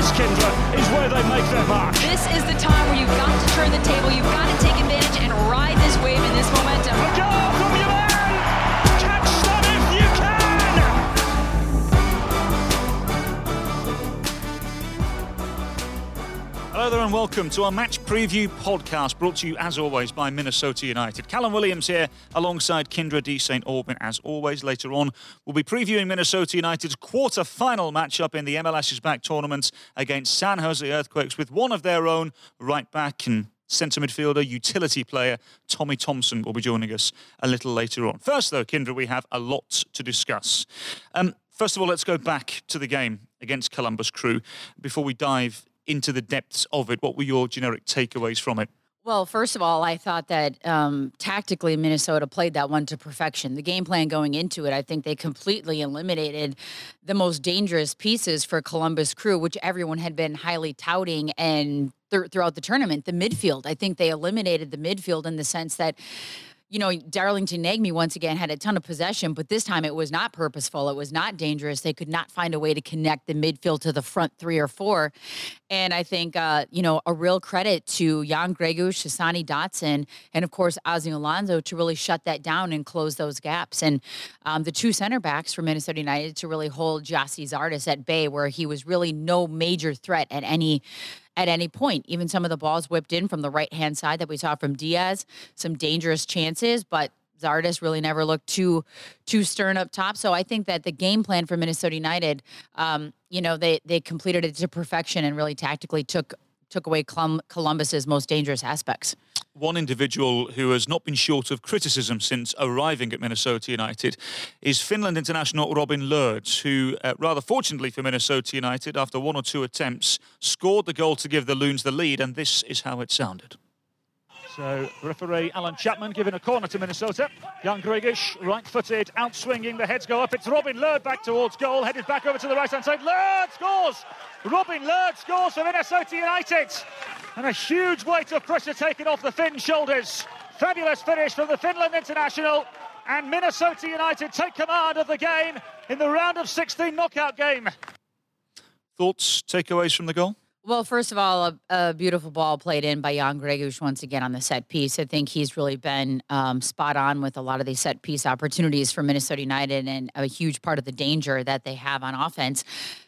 this, Kyndra, is where they make their mark. This is the time where you've got to turn the table, you've got to take advantage and ride this wave and this momentum. Hello there and welcome to our match preview podcast brought to you as always by Minnesota United. Callum Williams here alongside Kyndra de St. Aubin as always. Later on, we'll be previewing Minnesota United's quarter final matchup in the MLS is Back tournament against San Jose Earthquakes with one of their own right back and centre midfielder, utility player Tommy Thompson will be joining us a little later on. First, though, Kyndra, we have a lot to discuss. Um, first of all, let's go back to the game against Columbus Crew before we dive into the depths of it. What were your generic takeaways from it? Well, first of all, I thought that um, tactically Minnesota played that one to perfection. The game plan going into it, I think they completely eliminated the most dangerous pieces for Columbus Crew, which everyone had been highly touting and th- throughout the tournament. The midfield, I think they eliminated the midfield in the sense that you know, Darlington Nagbe once again had a ton of possession, but this time it was not purposeful. It was not dangerous. They could not find a way to connect the midfield to the front three or four. And I think, uh, you know, a real credit to Jan Gregus, Hassani Dotson, and of course, Ozzie Alonso to really shut that down and close those gaps. And um, the two center backs for Minnesota United to really hold Gyasi Zardes at bay, where he was really no major threat at any at any point. Even some of the balls whipped in from the right hand side that we saw from Diaz, some dangerous chances, but Zardes really never looked too too stern up top. So I think that the game plan for Minnesota United, um, you know, they they completed it to perfection and really tactically took took away Columbus's most dangerous aspects. One individual who has not been short of criticism since arriving at Minnesota United is Finland international Robin Lod's, who, uh, rather fortunately for Minnesota United, after one or two attempts, scored the goal to give the Loons the lead, and this is how it sounded. So, referee Alan Chapman giving a corner to Minnesota. Jan Gregus, right footed, out swinging, the heads go up. It's Robin Lod back towards goal, headed back over to the right hand side. Lod scores! Robin Lod scores for Minnesota United. And a huge weight of pressure taken off the Finn shoulders. Fabulous finish from the Finland international. And Minnesota United take command of the game in the round of 16 knockout game. Thoughts, takeaways from the goal? Well, first of all, a, a, beautiful ball played in by Jan Gregus once again on the set piece. I think he's really been um, spot on with a lot of these set piece opportunities for Minnesota United and a huge part of the danger that they have on offense.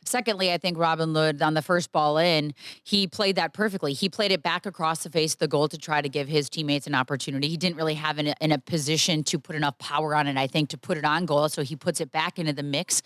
Secondly, I think Robin Lod on the first ball in, he played that perfectly. He played it back across the face of the goal to try to give his teammates an opportunity. He didn't really have in a, in a position to put enough power on it, I think, to put it on goal. So he puts it back into the mix.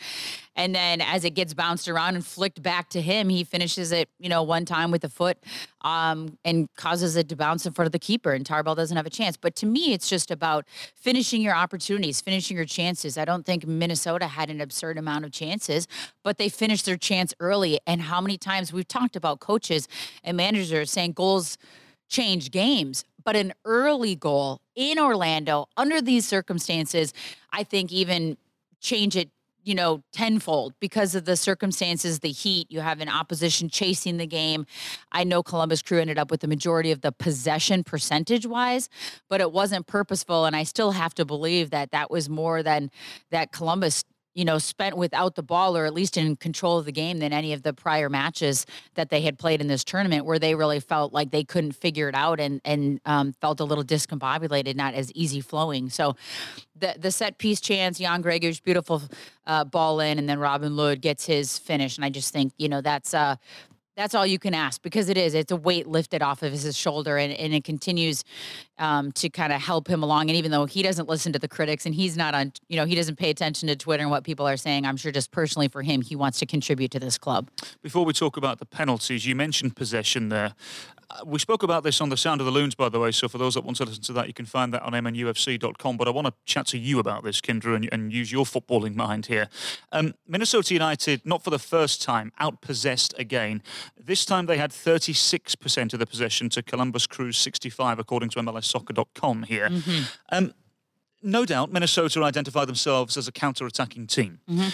And then as it gets bounced around and flicked back to him, he finishes it, you know, one time with a foot um, and causes it to bounce in front of the keeper. And Tarbell doesn't have a chance. But to me, it's just about finishing your opportunities, finishing your chances. I don't think Minnesota had an absurd amount of chances, but they finished their chance early. And how many times we've talked about coaches and managers saying goals change games, but an early goal in Orlando under these circumstances, I think even change it you know, tenfold because of the circumstances, the heat. You have an opposition chasing the game. I know Columbus Crew ended up with the majority of the possession percentage wise, but it wasn't purposeful. And I still have to believe that that was more than that Columbus you know, spent without the ball or at least in control of the game than any of the prior matches that they had played in this tournament, where they really felt like they couldn't figure it out and and um, felt a little discombobulated, not as easy flowing. So, the the set piece chance, Jan Gregus, beautiful uh, ball in, and then Robin Lod gets his finish, and I just think you know that's uh, that's all you can ask because it is. It's a weight lifted off of his shoulder and, and it continues um, to kind of help him along. And even though he doesn't listen to the critics and he's not on, you know, he doesn't pay attention to Twitter and what people are saying, I'm sure just personally for him, he wants to contribute to this club. Before we talk about the penalties, you mentioned possession there. Uh, we spoke about this on the Sound of the Loons, by the way. So for those that want to listen to that, you can find that on mnufc.com. But I want to chat to you about this, Kyndra, and, and use your footballing mind here. Um, Minnesota United, not for the first time, outpossessed again. This time they had 36% of the possession to Columbus Crew's 65, according to MLSsoccer.com here. Mm-hmm. Um, no doubt, Minnesota identify themselves as a counter-attacking team. Mm-hmm.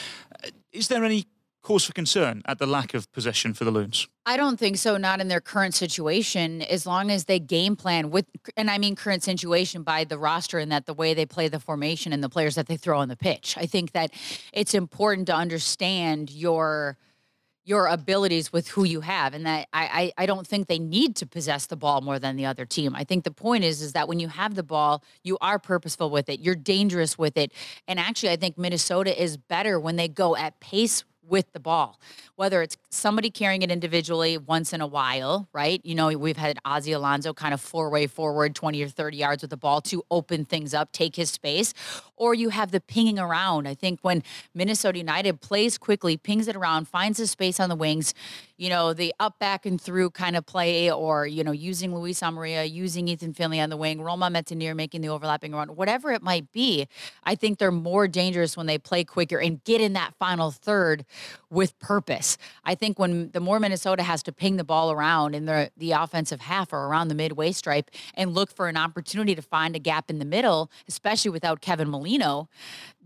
Is there any cause for concern at the lack of possession for the Loons? I don't think so, not in their current situation, as long as they game plan with, and I mean current situation by the roster and that the way they play the formation and the players that they throw on the pitch. I think that it's important to understand your your abilities with who you have and that I, I, I don't think they need to possess the ball more than the other team. I think the point is is that when you have the ball you are purposeful with it. You're dangerous with it. And actually i think minnesota is better when they go at pace with the ball, whether it's somebody carrying it individually once in a while, right? You know, we've had Ozzie Alonso kind of four way forward, 20 or 30 yards with the ball to open things up, take his space, or you have the pinging around. I think when Minnesota United plays quickly, pings it around, finds a space on the wings, you know, the up, back, and through kind of play, or, you know, using Luis Amarilla, using Ethan Finlay on the wing, Romain Métanire making the overlapping run, whatever it might be, I think they're more dangerous when they play quicker and get in that final third with purpose. I think when the more Minnesota has to ping the ball around in the, the offensive half or around the midway stripe and look for an opportunity to find a gap in the middle, especially without Kevin Molino,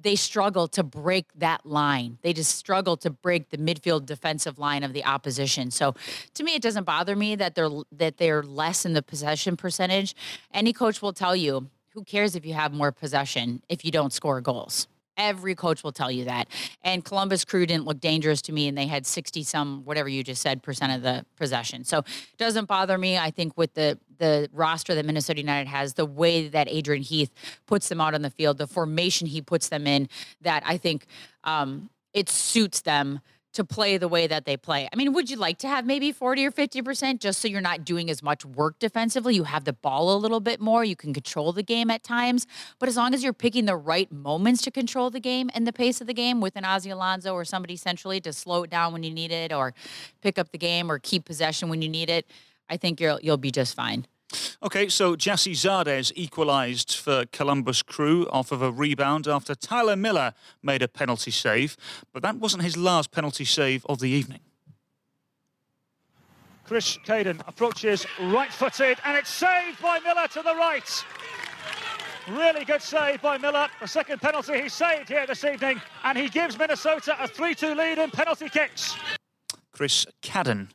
they struggle to break that line. They just struggle to break the midfield defensive line of the opposition. So to me it doesn't bother me that they're that they're less in the possession percentage. Any coach will tell you, who cares if you have more possession if you don't score goals? Every coach will tell you that. And Columbus Crew didn't look dangerous to me, and they had 60 some, whatever you just said, percent of the possession. So it doesn't bother me. I think with the the roster that Minnesota United has, the way that Adrian Heath puts them out on the field, the formation he puts them in, that I think um, it suits them to play the way that they play. I mean, would you like to have maybe 40 or 50% just so you're not doing as much work defensively? You have the ball a little bit more, you can control the game at times. But as long as you're picking the right moments to control the game and the pace of the game with an Ozzy Alonso or somebody centrally to slow it down when you need it or pick up the game or keep possession when you need it, I think you'll you'll be just fine. Okay, so Gyasi Zardes equalised for Columbus Crew off of a rebound after Tyler Miller made a penalty save, but that wasn't his last penalty save of the evening. Chris Cadden approaches right-footed, and it's saved by Miller to the right. Really good save by Miller. The second penalty he saved here this evening, and he gives Minnesota a 3-2 lead in penalty kicks. Chris Cadden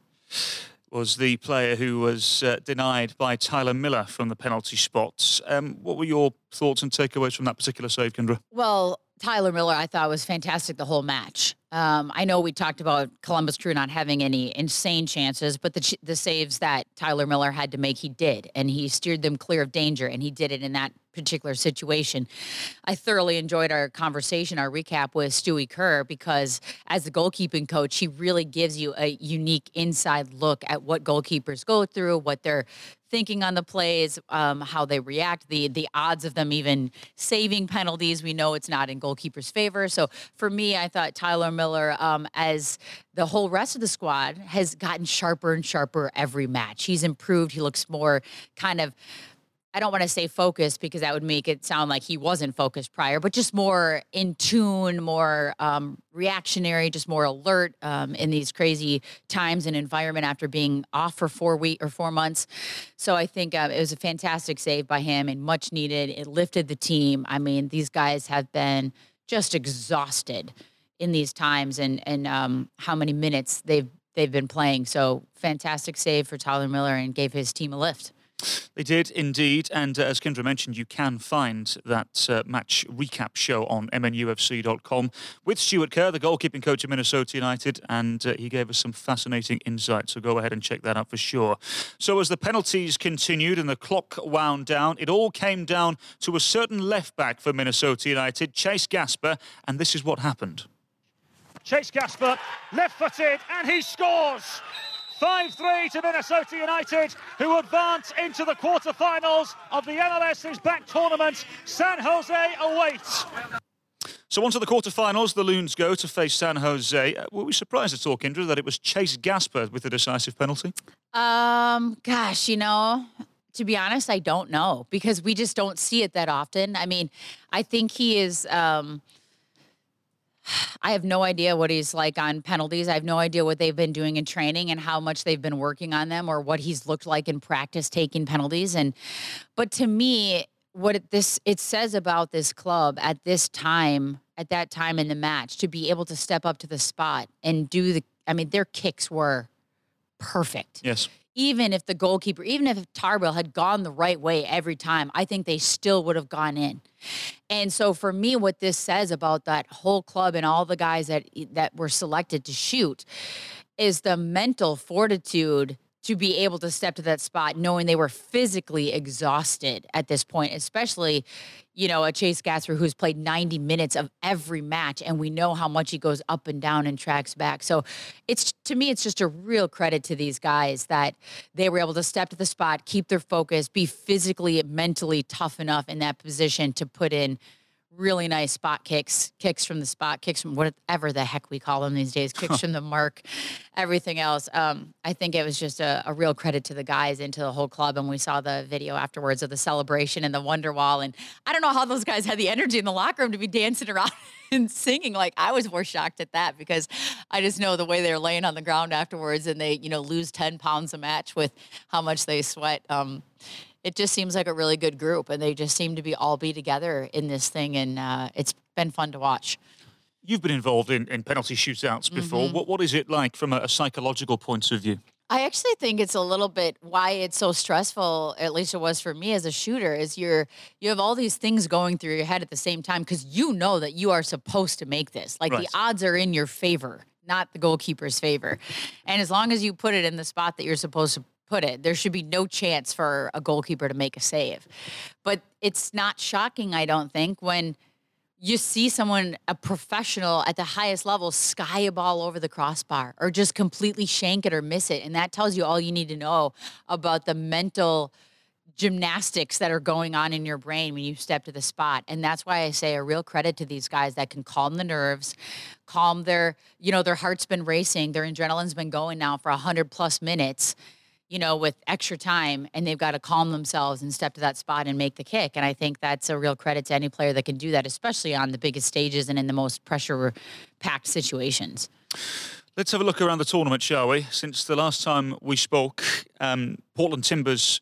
was the player who was uh, denied by Tyler Miller from the penalty spots. Um, what were your thoughts and takeaways from that particular save, Kyndra? Well, Tyler Miller, I thought was fantastic the whole match. Um, I know we talked about Columbus Crew not having any insane chances, but the the saves that Tyler Miller had to make, he did, and he steered them clear of danger, and he did it in that particular situation. I thoroughly enjoyed our conversation, our recap with Stewie Kerr, because as the goalkeeping coach, he really gives you a unique inside look at what goalkeepers go through, what they're thinking on the plays, um, how they react, the the odds of them even saving penalties. We know it's not in goalkeepers' favor. So for me, I thought Tyler Miller, um, as the whole rest of the squad, has gotten sharper and sharper every match. He's improved. He looks more kind of I don't want to say focused because that would make it sound like he wasn't focused prior, but just more in tune, more um, reactionary, just more alert um, in these crazy times and environment after being off for four weeks or four months. So I think uh, it was a fantastic save by him and much needed. It lifted the team. I mean, these guys have been just exhausted in these times and and um, how many minutes they've they've been playing. So fantastic save for Tyler Miller and gave his team a lift. They did indeed, and uh, as Kyndra mentioned, you can find that uh, match recap show on MNUFC.com with Stewart Kerr, the goalkeeping coach of Minnesota United, and uh, he gave us some fascinating insights. So go ahead and check that out for sure. So as the penalties continued and the clock wound down, it all came down to a certain left back for Minnesota United, Chase Gasper, and this is what happened. Chase Gasper, left footed, and he scores! 5-3 to Minnesota United, who advance into the quarterfinals of the MLS is back tournament. San Jose awaits. So on to the quarterfinals, the Loons go to face San Jose. Uh, were we surprised at all, Kyndra, that it was Chase Gasper with the decisive penalty? Um, gosh, you know, to be honest, I don't know because we just don't see it that often. I mean, I think he is um, – I have no idea what he's like on penalties. I have no idea what they've been doing in training and how much they've been working on them or what he's looked like in practice taking penalties. And but to me, what it, this it says about this club at this time, at that time in the match, to be able to step up to the spot and do the. I mean, their kicks were perfect. Yes even if the goalkeeper, even if Tarbell had gone the right way every time, I think they still would have gone in. And so for me, what this says about that whole club and all the guys that that were selected to shoot is the mental fortitude to be able to step to that spot knowing they were physically exhausted at this point, especially, you know, a Chase Gasper who's played 90 minutes of every match and we know how much he goes up and down and tracks back. So it's to me, it's just a real credit to these guys that they were able to step to the spot, keep their focus, be physically, mentally tough enough in that position to put in really nice spot kicks, kicks from the spot, kicks from whatever the heck we call them these days, kicks from the mark, everything else. Um, I think it was just a, a, real credit to the guys and to the whole club. And we saw the video afterwards of the celebration and the wonder wall. And I don't know how those guys had the energy in the locker room to be dancing around and singing. Like I was more shocked at that because I just know the way they're laying on the ground afterwards and they, you know, lose 10 pounds a match with how much they sweat. Um, it just seems like a really good group, and they just seem to be all be together in this thing, and uh, it's been fun to watch. You've been involved in, in penalty shootouts before. Mm-hmm. What what is it like from a, a psychological point of view? I actually think it's a little bit why it's so stressful, at least it was for me as a shooter, is you're you have all these things going through your head at the same time because you know that you are supposed to make this. Like right. the odds are in your favor, not the goalkeeper's favor. And as long as you put it in the spot that you're supposed to put it. There should be no chance for a goalkeeper to make a save. But it's not shocking, I don't think, when you see someone, a professional at the highest level, sky a ball over the crossbar or just completely shank it or miss it. And that tells you all you need to know about the mental gymnastics that are going on in your brain when you step to the spot. And that's why I say a real credit to these guys that can calm the nerves, calm their, you know, their heart's been racing, their adrenaline's been going now for 100 plus minutes you know, with extra time and they've got to calm themselves and step to that spot and make the kick. And I think that's a real credit to any player that can do that, especially on the biggest stages and in the most pressure packed situations. Let's have a look around the tournament, shall we? Since the last time we spoke, um, Portland Timbers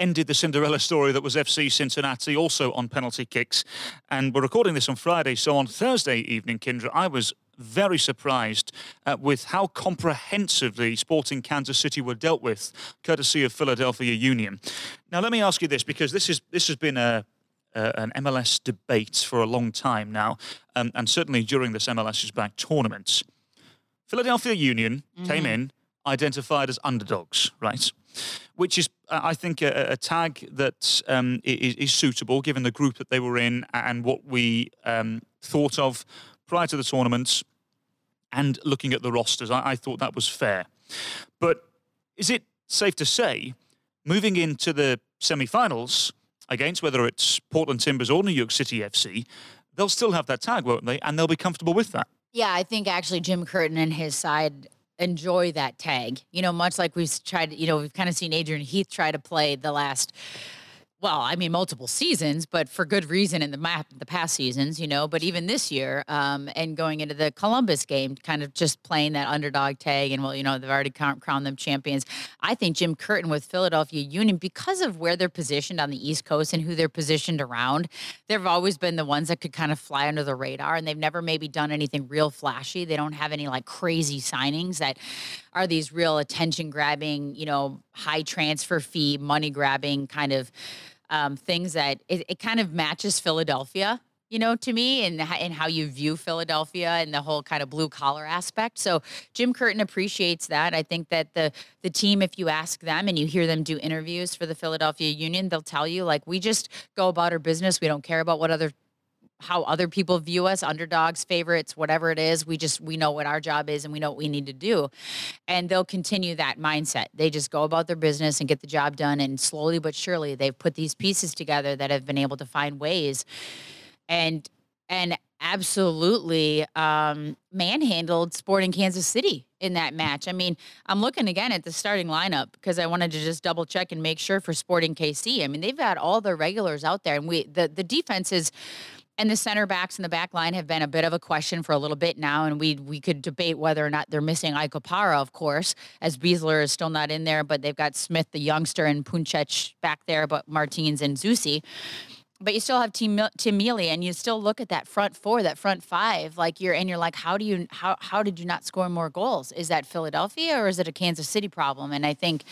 ended the Cinderella story that was FC Cincinnati, also on penalty kicks. And we're recording this on Friday, so on Thursday evening, Kyndra, I was very surprised uh, with how comprehensively Sporting Kansas City were dealt with, courtesy of Philadelphia Union. Now, let me ask you this because this is this has been a uh, an MLS debate for a long time now, um, and certainly during this MLS is back tournament. Philadelphia Union mm-hmm. came in identified as underdogs, right? Which is, I think, a, a tag that um, is, is, suitable given the group that they were in and what we um, thought of prior to the tournament and looking at the rosters. I, I thought that was fair. But is it safe to say, moving into the semi finals against whether it's Portland Timbers or New York City FC, they'll still have that tag, won't they? And they'll be comfortable with that. Yeah, I think actually Jim Curtin and his side enjoy that tag. You know, much like we've tried, you know, we've kind of seen Adrian Heath try to play the last well, I mean, multiple seasons, but for good reason in the map, the past seasons, you know. But even this year, um, and going into the Columbus game, kind of just playing that underdog tag, and well, you know, they've already crowned them champions. I think Jim Curtin with Philadelphia Union, because of where they're positioned on the East Coast and who they're positioned around, they've always been the ones that could kind of fly under the radar, and they've never maybe done anything real flashy. They don't have any like crazy signings that are these real attention grabbing, you know, high transfer fee, money grabbing kind of um, things that it, it kind of matches Philadelphia you know, to me and, and how you view Philadelphia and the whole kind of blue collar aspect. So Jim Curtin appreciates that. I think that the the team, if you ask them and you hear them do interviews for the Philadelphia Union, they'll tell you like we just go about our business. We don't care about what other how other people view us underdogs favorites whatever it is we just we know what our job is and we know what we need to do and they'll continue that mindset they just go about their business and get the job done and slowly but surely they've put these pieces together that have been able to find ways and and absolutely um, manhandled Sporting Kansas City in that match. I mean, I'm looking again at the starting lineup because I wanted to just double check and make sure for Sporting KC. I mean, they've got all the regulars out there, and we the the defense is and the center backs in the back line have been a bit of a question for a little bit now, and we we could debate whether or not they're missing Ike Opara, of course, as Besler is still not in there, but they've got Smith, the youngster, and Puncec back there, but Martins and Zusi. But you still have Tim, Tim Melia, and you still look at that front four, that front five, like you're and you're like, how do you how how did you not score more goals? Is that Philadelphia or is it a Kansas City problem? And I think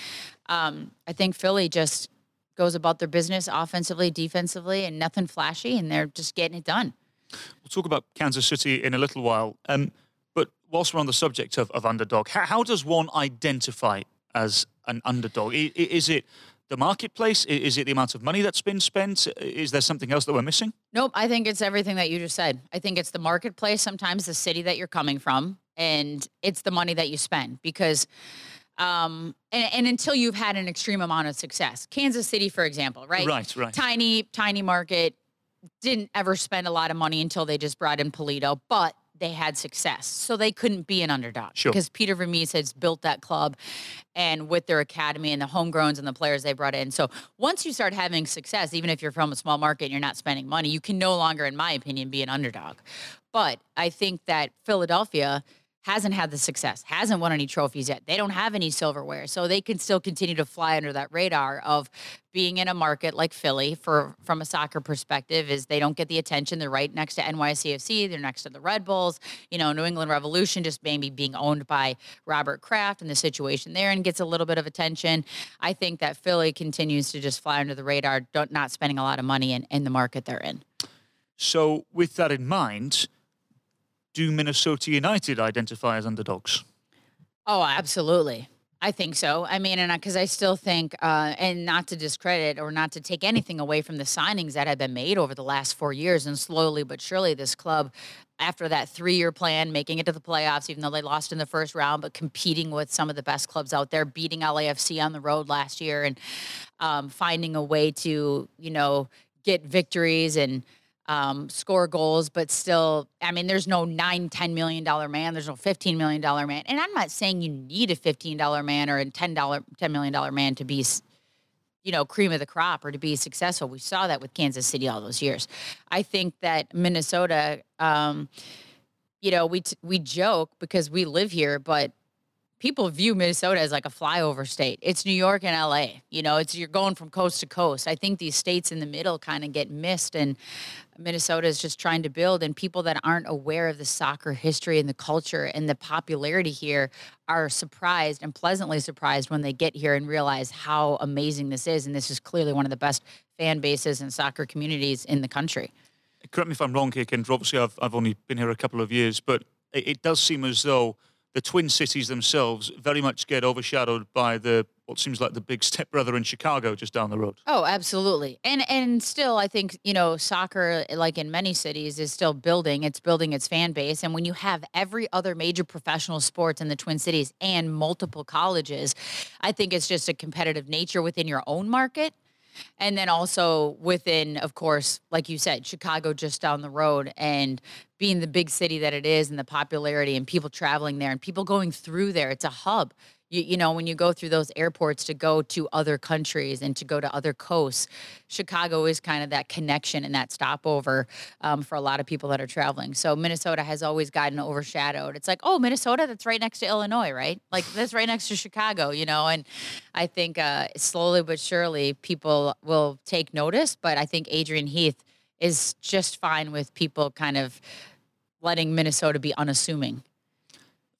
um, I think Philly just goes about their business offensively, defensively, and nothing flashy, and they're just getting it done. We'll talk about Kansas City in a little while. Um, But whilst we're on the subject of, of underdog, how, how does one identify as an underdog? I- i- Is it the marketplace? Is it the amount of money that's been spent? Is there something else that we're missing? Nope, I think it's everything that you just said. I think it's the marketplace, sometimes the city that you're coming from, and it's the money that you spend because um and, and until you've had an extreme amount of success. Kansas City, for example, right? Right, right. Tiny, tiny market, didn't ever spend a lot of money until they just brought in Pulido, but they had success. So they couldn't be an underdog. Sure. Because Peter Vermes has built that club and with their academy and the homegrowns and the players they brought in. So once you start having success, even if you're from a small market and you're not spending money, you can no longer, in my opinion, be an underdog. But I think that Philadelphia hasn't had the success, hasn't won any trophies yet. They don't have any silverware. So they can still continue to fly under that radar of being in a market like Philly for from a soccer perspective is they don't get the attention. They're right next to NYCFC, they're next to the Red Bulls, you know, New England Revolution just maybe being owned by Robert Kraft and the situation there and gets a little bit of attention. I think that Philly continues to just fly under the radar, not spending a lot of money in, in the market they're in. So, with that in mind, do Minnesota United identify as underdogs? Oh, absolutely. I think so. I mean, and because I still think, uh, and not to discredit or not to take anything away from the signings that have been made over the last four years, and slowly but surely, this club, after that three-year plan, making it to the playoffs, even though they lost in the first round, but competing with some of the best clubs out there, beating LAFC on the road last year, and um, finding a way to, you know, get victories and um, score goals, but still, I mean, there's no nine, ten million dollar man. There's no fifteen million dollar man, and I'm not saying you need a fifteen dollar man or a ten dollar, ten million dollar man to be, you know, cream of the crop or to be successful. We saw that with Kansas City all those years. I think that Minnesota, um, you know, we t- we joke because we live here, but people view Minnesota as like a flyover state. It's New York and LA. You know, it's you're going from coast to coast. I think these states in the middle kind of get missed and Minnesota is just trying to build and people that aren't aware of the soccer history and the culture and the popularity here are surprised and pleasantly surprised when they get here and realize how amazing this is and this is clearly one of the best fan bases and soccer communities in the country. Correct me if I'm wrong here, Kyndra. Obviously, I've, I've only been here a couple of years, but it, it does seem as though the Twin Cities themselves very much get overshadowed by the what seems like the big stepbrother in Chicago just down the road. Oh, absolutely. And and still I think, you know, soccer like in many cities is still building. It's building its fan base and when you have every other major professional sports in the Twin Cities and multiple colleges, I think it's just a competitive nature within your own market. And then also within, of course, like you said, Chicago just down the road and being the big city that it is and the popularity and people traveling there and people going through there. It's a hub. You, you know, when you go through those airports to go to other countries and to go to other coasts, Chicago is kind of that connection and that stopover um, for a lot of people that are traveling. So Minnesota has always gotten overshadowed. It's like, oh, Minnesota, that's right next to Illinois, right? Like that's right next to Chicago, you know. And I think uh, slowly but surely people will take notice. But I think Adrian Heath is just fine with people kind of letting Minnesota be unassuming.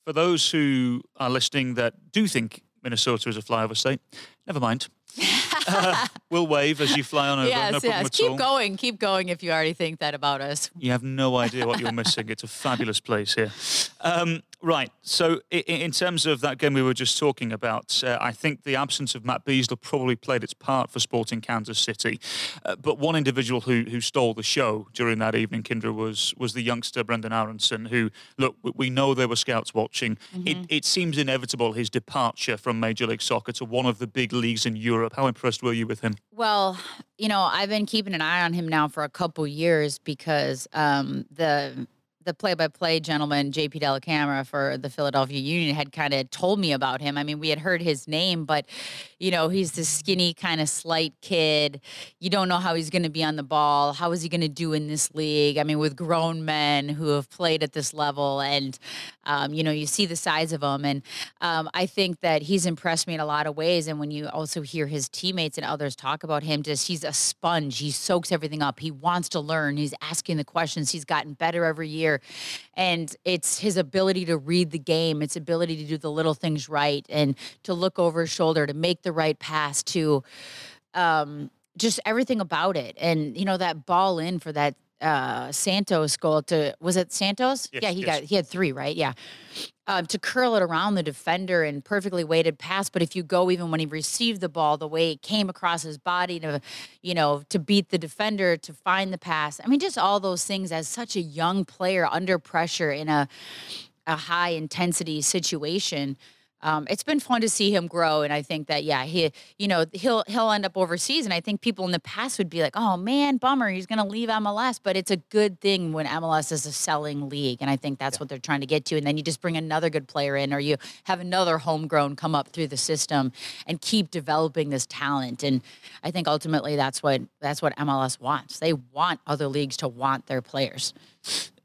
For those who are listening that do think Minnesota is a flyover state, never mind. Uh, we'll wave as you fly on over. yes, no problem yes. Keep all. going, keep going if you already think that about us. You have no idea what you're missing. It's a fabulous place here. Um, right. So, in terms of that game we were just talking about, uh, I think the absence of Matt Besler probably played its part for Sporting Kansas City. Uh, but one individual who who stole the show during that evening, Kyndra, was was the youngster Brenden Aaronson. Who, look, we- we know there were scouts watching. It, it seems inevitable his departure from Major League Soccer to one of the big leagues in Europe. How impressed were you with him? Well, you know, I've been keeping an eye on him now for a couple years because um, the the play-by-play gentleman JP Dellacamera for the Philadelphia Union had kind of told me about him. I mean, we had heard his name, but you know, he's this skinny kind of slight kid. You don't know how he's going to be on the ball. How is he going to do in this league? I mean, with grown men who have played at this level, and um, you know, you see the size of him, and um, I think that he's impressed me in a lot of ways. And when you also hear his teammates and others talk about him, just he's a sponge. He soaks everything up. He wants to learn. He's asking the questions. He's gotten better every year, and it's his ability to read the game. It's ability to do the little things right and to look over his shoulder to make the right pass to um, just everything about it. And you know that ball in for that uh, Santos goal to was it Santos? Yes, yeah, he yes. got he had three, right? Yeah. Um, to curl it around the defender and perfectly weighted pass, but if you go even when he received the ball, the way it came across his body to, you know, to beat the defender, to find the pass. I mean, just all those things as such a young player under pressure in a a high intensity situation um, it's been fun to see him grow, and I think that yeah, he you know he'll he'll end up overseas, and I think people in the past would be like, oh man, bummer, he's going to leave MLS, but it's a good thing when MLS is a selling league, and I think that's yeah. what they're trying to get to, and then you just bring another good player in, or you have another homegrown come up through the system and keep developing this talent, and I think ultimately that's what that's what MLS wants. They want other leagues to want their players.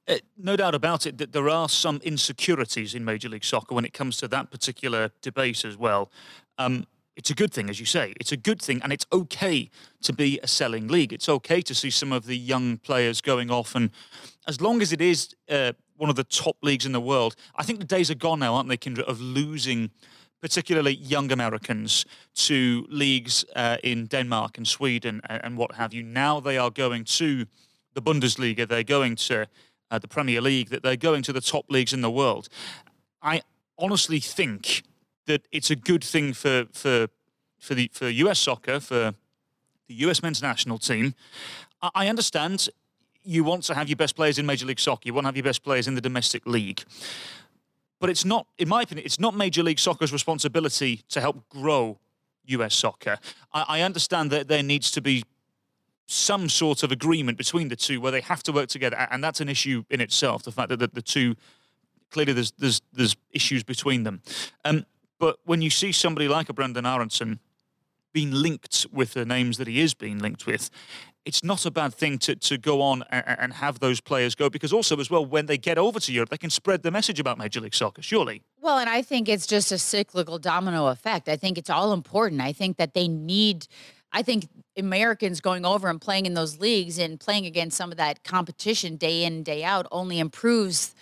Uh, no doubt about it that there are some insecurities in Major League Soccer when it comes to that particular debate as well. Um, it's a good thing, as you say. It's a good thing, and it's okay to be a selling league. It's okay to see some of the young players going off, and as long as it is uh, one of the top leagues in the world, I think the days are gone now, aren't they, Kyndra, of losing particularly young Americans to leagues uh, in Denmark and Sweden and, and what have you. Now they are going to the Bundesliga. They're going to uh, the Premier League, that they're going to the top leagues in the world. I honestly think that it's a good thing for for for the for US soccer for the US men's national team. I, I understand you want to have your best players in Major League Soccer. You want to have your best players in the domestic league. But it's not, in my opinion, it's not Major League Soccer's responsibility to help grow US soccer. I, I understand that there needs to be some sort of agreement between the two where they have to work together, and that's an issue in itself. The fact that the, the two clearly there's there's there's issues between them. Um, but when you see somebody like a Brenden Aaronson being linked with the names that he is being linked with, it's not a bad thing to, to go on and, and, have those players go because also as well when they get over to Europe they can spread the message about Major League Soccer surely. Well, and I think it's just a cyclical domino effect. I think it's all important. I think that they need I think Americans going over and playing in those leagues and playing against some of that competition day in and day out only improves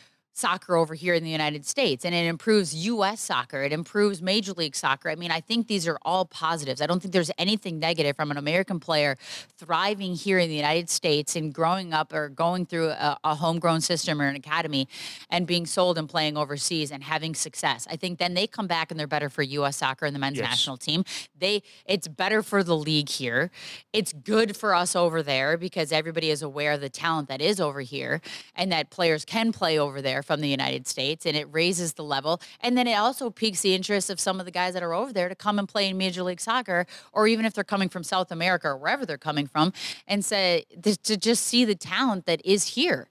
soccer over here in the United States and it improves US soccer it improves major league soccer. I mean I think these are all positives. I don't think there's anything negative from an American player thriving here in the United States and growing up or going through a, a homegrown system or an academy and being sold and playing overseas and having success. I think then they come back and they're better for US soccer and the men's yes. national team. They it's better for the league here. It's good for us over there because everybody is aware of the talent that is over here and that players can play over there from the United States and it raises the level. And then it also piques the interest of some of the guys that are over there to come and play in Major League Soccer, or even if they're coming from South America or wherever they're coming from, and say to just see the talent that is here.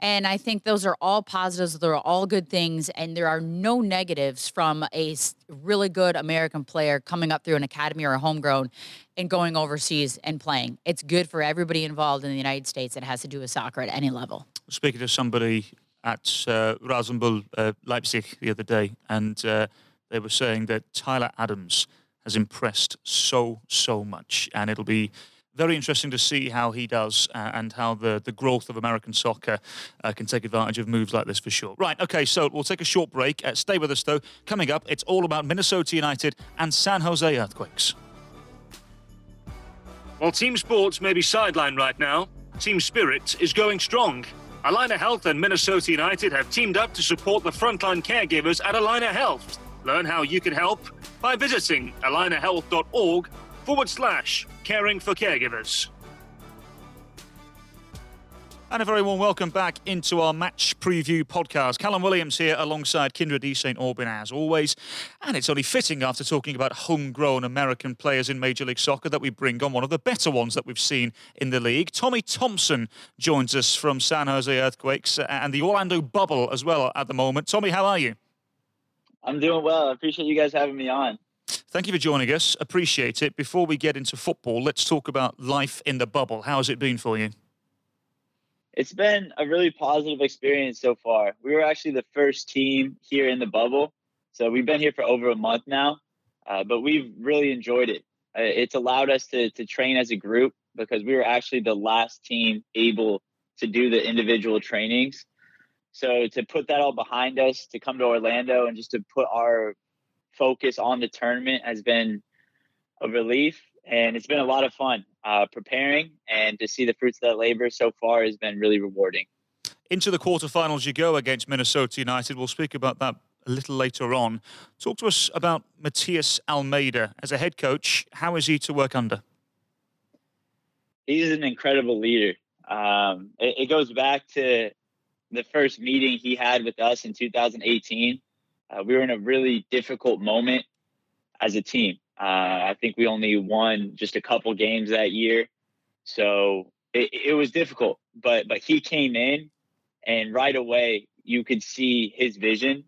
And I think those are all positives. They're all good things. And there are no negatives from a really good American player coming up through an academy or a homegrown and going overseas and playing. It's good for everybody involved in the United States that has to do with soccer at any level. Speaking to somebody at uh, Rasenball uh, Leipzig the other day, and uh, they were saying that Tyler Adams has impressed so so much, and it'll be very interesting to see how he does uh, and how the, the growth of American soccer uh, can take advantage of moves like this for sure. Right, okay, so we'll take a short break. Uh, stay with us though. Coming up, it's all about Minnesota United and San Jose Earthquakes. While team sports may be sidelined right now, team spirit is going strong. Allina Health and Minnesota United have teamed up to support the frontline caregivers at Allina Health. Learn how you can help by visiting allinahealth.org forward slash caring for caregivers. And a very warm welcome back into our match preview podcast. Callum Williams here alongside Kyndra de St. Aubin as always. And it's only fitting after talking about homegrown American players in Major League Soccer that we bring on one of the better ones that we've seen in the league. Tommy Thompson joins us from San Jose Earthquakes and the Orlando Bubble as well at the moment. Tommy, how are you? I'm doing well. I appreciate you guys having me on. Thank you for joining us. Appreciate it. Before we get into football, let's talk about life in the bubble. How's it been for you? It's been a really positive experience so far. We were actually the first team here in the bubble. So we've been here for over a month now, uh, but we've really enjoyed it. Uh, it's allowed us to, to train as a group because we were actually the last team able to do the individual trainings. So to put that all behind us, to come to Orlando and just to put our focus on the tournament has been a relief and it's been a lot of fun. Uh, preparing, and to see the fruits of that labor so far has been really rewarding. Into the quarterfinals you go against Minnesota United. We'll speak about that a little later on. Talk to us about Matias Almeyda As a head coach, how is he to work under? He's an incredible leader. Um, it, it, goes back to the first meeting he had with us in 2018. Uh, we were in a really difficult moment as a team. Uh, I think we only won just a couple games that year, so it, it was difficult. But but he came in, and right away you could see his vision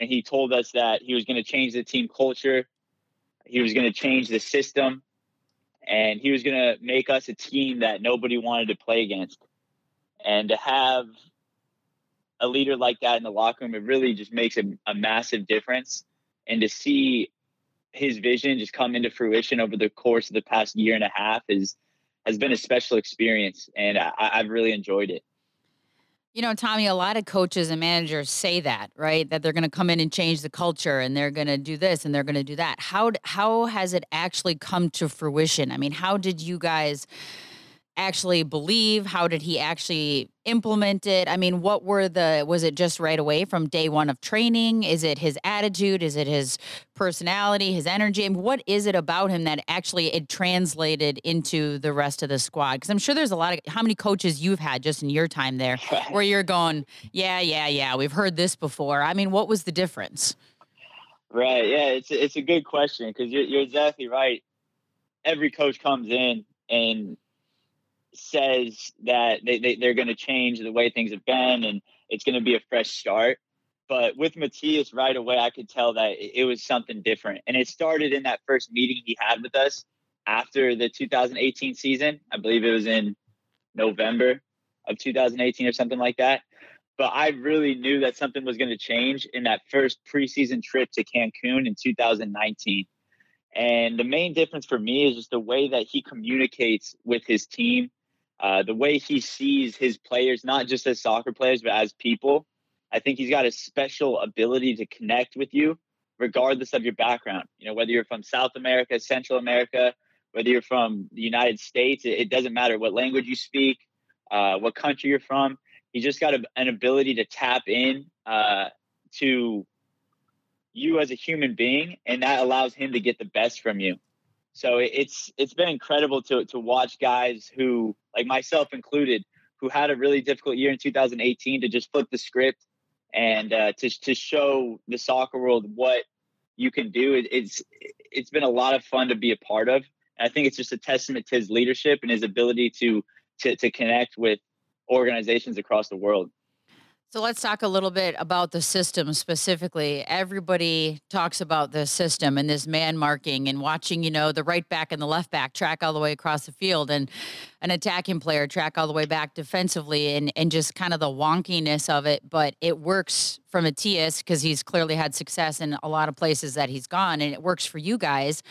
and he told us that he was going to change the team culture, he was going to change the system, and he was going to make us a team that nobody wanted to play against. And to have a leader like that in the locker room, it really just makes a, a massive difference. And to see his vision just come into fruition over the course of the past year and a half is has been a special experience, and I, I've really enjoyed it. You know, Tommy, a lot of coaches and managers say that, right? That they're going to come in and change the culture and they're going to do this and they're going to do that. How how has it actually come to fruition? I mean, how did you guys actually believe? How did he actually implement it? I mean, what were the, was it just right away from day one of training? Is it his attitude? Is it his personality, his energy? I mean, what is it about him that actually it translated into the rest of the squad? Because I'm sure there's a lot of, how many coaches you've had just in your time there where you're going, yeah, yeah, yeah, we've heard this before. I mean, what was the difference? Right. Yeah. It's, it's a good question because you're, you're exactly right. Every coach comes in and says that they, they, they're going to change the way things have been and it's going to be a fresh start. But with Matias right away, I could tell that it was something different. And it started in that first meeting he had with us after the 2018 season. I believe it was in November of 2018 or something like that. But I really knew that something was going to change in that first preseason trip to Cancun in 2019. And the main difference for me is just the way that he communicates with his team uh, the way he sees his players, not just as soccer players, but as people. I think he's got a special ability to connect with you, regardless of your background. You know, whether you're from South America, Central America, whether you're from the United States, it, it doesn't matter what language you speak, uh, what country you're from. He's just got a, an ability to tap in uh, to you as a human being, and that allows him to get the best from you. So it's it's been incredible to to watch guys who like myself included who had a really difficult year in 2018 to just flip the script and uh, to to show the soccer world what you can do. It, it's it's been a lot of fun to be a part of. And I think it's just a testament to his leadership and his ability to to to connect with organizations across the world. So let's talk a little bit about the system specifically. Everybody talks about the system and this man marking and watching, you know, the right back and the left back track all the way across the field and an attacking player track all the way back defensively and, and just kind of the wonkiness of it. But it works for Matias because he's clearly had success in a lot of places that he's gone and it works for you guys.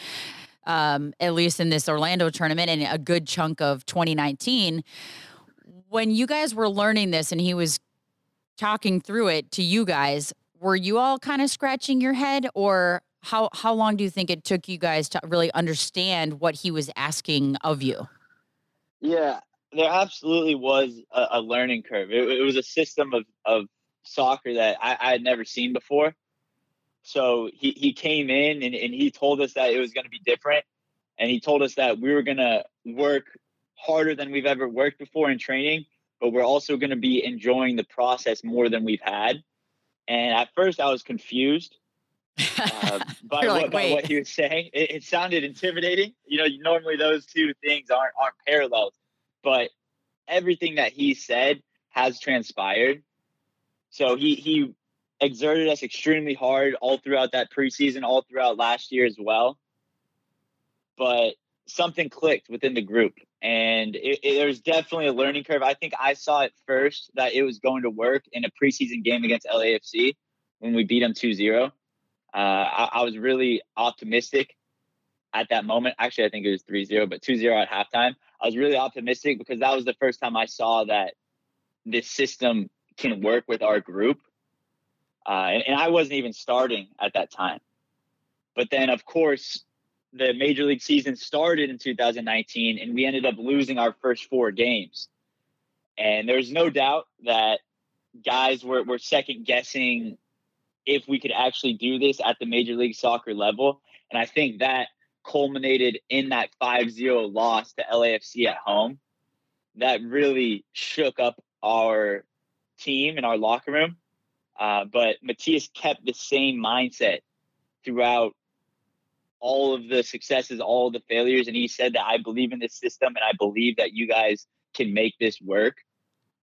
Um, at least in this Orlando tournament and a good chunk of 2019 when you guys were learning this and he was talking through it to you guys, were you all kind of scratching your head or how how long do you think it took you guys to really understand what he was asking of you? Yeah, there absolutely was a, a learning curve. It, it, was a system of, of soccer that I, I, had never seen before. So he, he came in and, and he told us that it was going to be different. And he told us that we were going to work harder than we've ever worked before in training but we're also going to be enjoying the process more than we've had. And at first, I was confused uh, by, like, what, by, what, he was saying. It, it, sounded intimidating. You know, normally those two things aren't aren't parallels, but everything that he said has transpired. So he he exerted us extremely hard all throughout that preseason, all throughout last year as well. But something clicked within the group and it, it, there was definitely a learning curve. I think I saw it first that it was going to work in a preseason game against LAFC when we beat them 2-0. Uh, I, I, was really optimistic at that moment. Actually, I think it was 3-0, but 2-0 at halftime. I was really optimistic because that was the first time I saw that this system can work with our group. Uh, and, and I wasn't even starting at that time. But then, of course, the major league season started in 2019 and we ended up losing our first four games. And there's no doubt that guys were, were second guessing if we could actually do this at the major league soccer level. And I think that culminated in that 5-0 loss to LAFC at home. That really shook up our team and our locker room. Uh, but Matias kept the same mindset throughout all of the successes, all the failures. And he said that I believe in this system and I believe that you guys can make this work.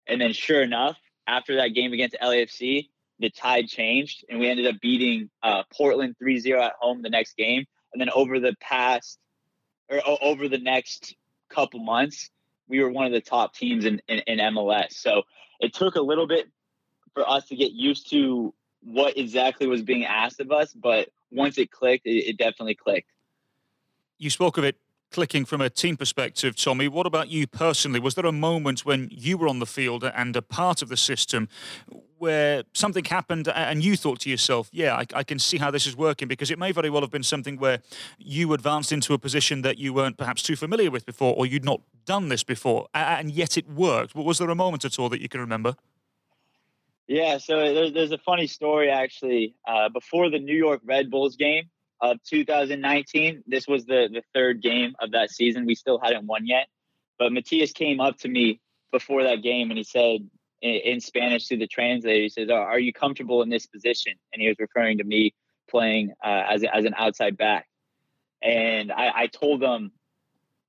And then, sure enough, after that game against LAFC, the tide changed and we ended up beating uh, Portland 3 0 at home the next game. And then over the past or over the next couple months, we were one of the top teams in, in, in MLS. So it took a little bit for us to get used to what exactly was being asked of us. But once it clicked, it, it definitely clicked. You spoke of it clicking from a team perspective, Tommy. What about you personally? Was there a moment when you were on the field and a part of the system where something happened and you thought to yourself, yeah, I, I, can see how this is working? Because it may very well have been something where you advanced into a position that you weren't perhaps too familiar with before or you'd not done this before, and yet it worked. Was there a moment at all that you can remember? Yeah, so there's, there's a funny story actually. Uh, before the New York Red Bulls game, of 2019. This was the the third game of that season. We still hadn't won yet, but Matias came up to me before that game and he said in, in Spanish to the translator, he says, "Are you comfortable in this position?" And he was referring to me playing uh, as as an outside back, and I, I told him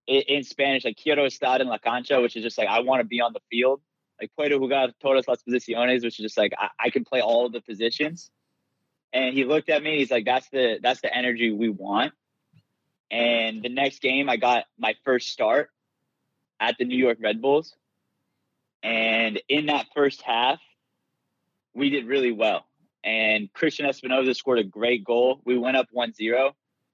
in, in Spanish like "Quiero estar en la cancha," which is just like I want to be on the field. Like puedo jugar todas las posiciones, which is just like I, I can play all the positions and he looked at me. He's like, "That's the that's the energy we want." And the next game, I got my first start at the New York Red Bulls, and in that first half, we did really well. And Cristian Espinoza scored a great goal. We went up 1-0.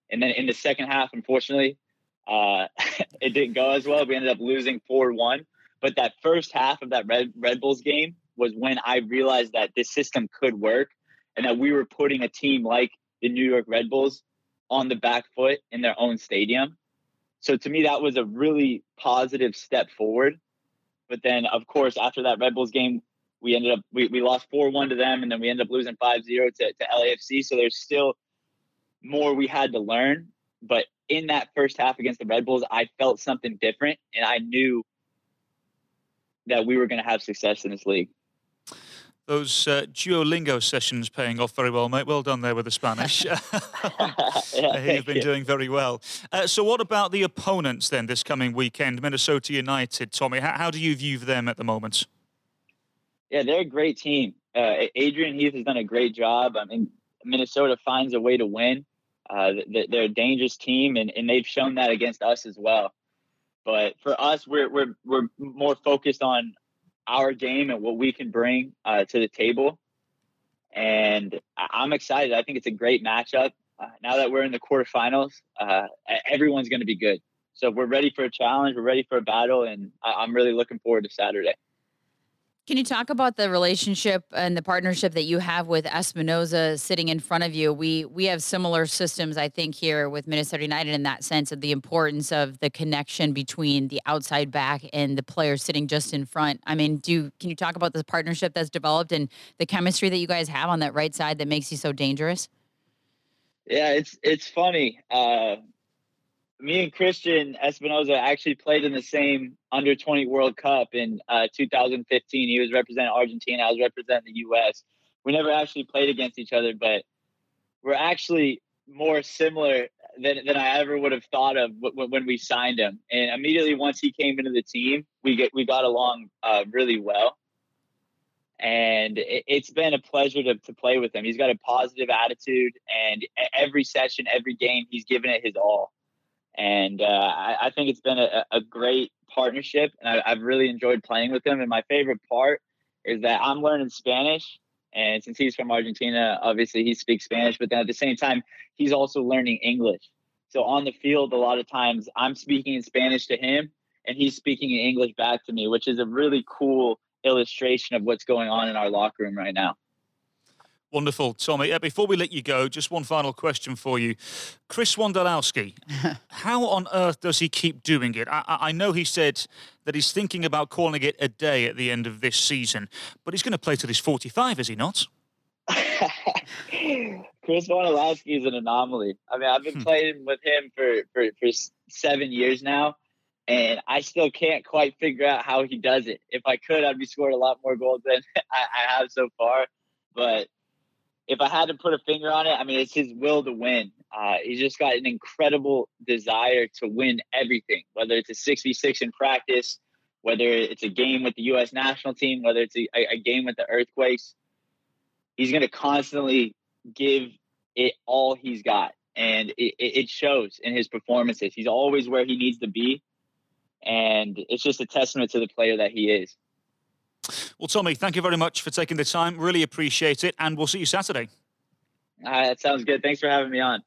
and then in the second half, unfortunately, uh, it didn't go as well. We ended up losing four one. But that first half of that Red Red Bulls game was when I realized that this system could work and that we were putting a team like the New York Red Bulls on the back foot in their own stadium. So to me, that was a really positive step forward. But then, of course, after that Red Bulls game, we ended up we, we lost 4-1 to them and then we ended up losing 5-0 to, to LAFC. So there's still more we had to learn. But in that first half against the Red Bulls, I felt something different and I knew that we were going to have success in this league. Those uh, Duolingo sessions paying off very well, mate. Well done there with the Spanish. yeah, You've been you. doing very well. Uh, so, what about the opponents then this coming weekend? Minnesota United, Tommy. How, how do you view them at the moment? Yeah, they're a great team. Uh, Adrian Heath has done a great job. I mean, Minnesota finds a way to win. Uh, they're a dangerous team, and, and they've shown that against us as well. But for us, we're we're we're more focused on our game and what we can bring uh, to the table. And I'm excited. I think it's a great matchup. Uh, now that we're in the quarterfinals, uh, everyone's going to be good. So we're ready for a challenge. We're ready for a battle, and I'm really looking forward to Saturday. Can you talk about the relationship and the partnership that you have with Espinoza sitting in front of you? We we have similar systems, I think, here with Minnesota United in that sense of the importance of the connection between the outside back and the player sitting just in front. I mean, do can you talk about this partnership that's developed and the chemistry that you guys have on that right side that makes you so dangerous? Yeah, it's it's funny. Uh, me and Cristian Espinoza actually played in the same under 20 World Cup in uh, 2015. He was representing Argentina. I was representing the U.S. We never actually played against each other, but we're actually more similar than, than I ever would have thought of w- when we signed him. And immediately once he came into the team, we get we got along uh, really well. And it, it's been a pleasure to, to play with him. He's got a positive attitude, and every session, every game, he's given it his all and uh, I, I, think it's been a, a great partnership, and I, have really enjoyed playing with him. And my favorite part is that I'm learning Spanish, and since he's from Argentina, obviously he speaks Spanish. But then at the same time, he's also learning English. So on the field, a lot of times I'm speaking in Spanish to him, and he's speaking in English back to me, which is a really cool illustration of what's going on in our locker room right now. Wonderful, Tommy. Uh, before we let you go, just one final question for you. Chris Wondolowski, how on earth does he keep doing it? I, I, know he said that he's thinking about calling it a day at the end of this season, but he's going to play till he's 45, is he not? Chris Wondolowski is an anomaly. I mean, I've been hmm. playing with him for, for, for seven years now, and I still can't quite figure out how he does it. If I could, I'd be scoring a lot more goals than I, I have so far. But if I had to put a finger on it, I mean, it's his will to win. Uh, he's just got an incredible desire to win everything, whether it's a 6v6 in practice, whether it's a game with the U.S. national team, whether it's a, a game with the Earthquakes. He's going to constantly give it all he's got. And it, it shows in his performances. He's always where he needs to be. And it's just a testament to the player that he is. Well, Tommy, thank you very much for taking the time. Really appreciate it. And we'll see you Saturday. Right, that sounds good. Thanks for having me on.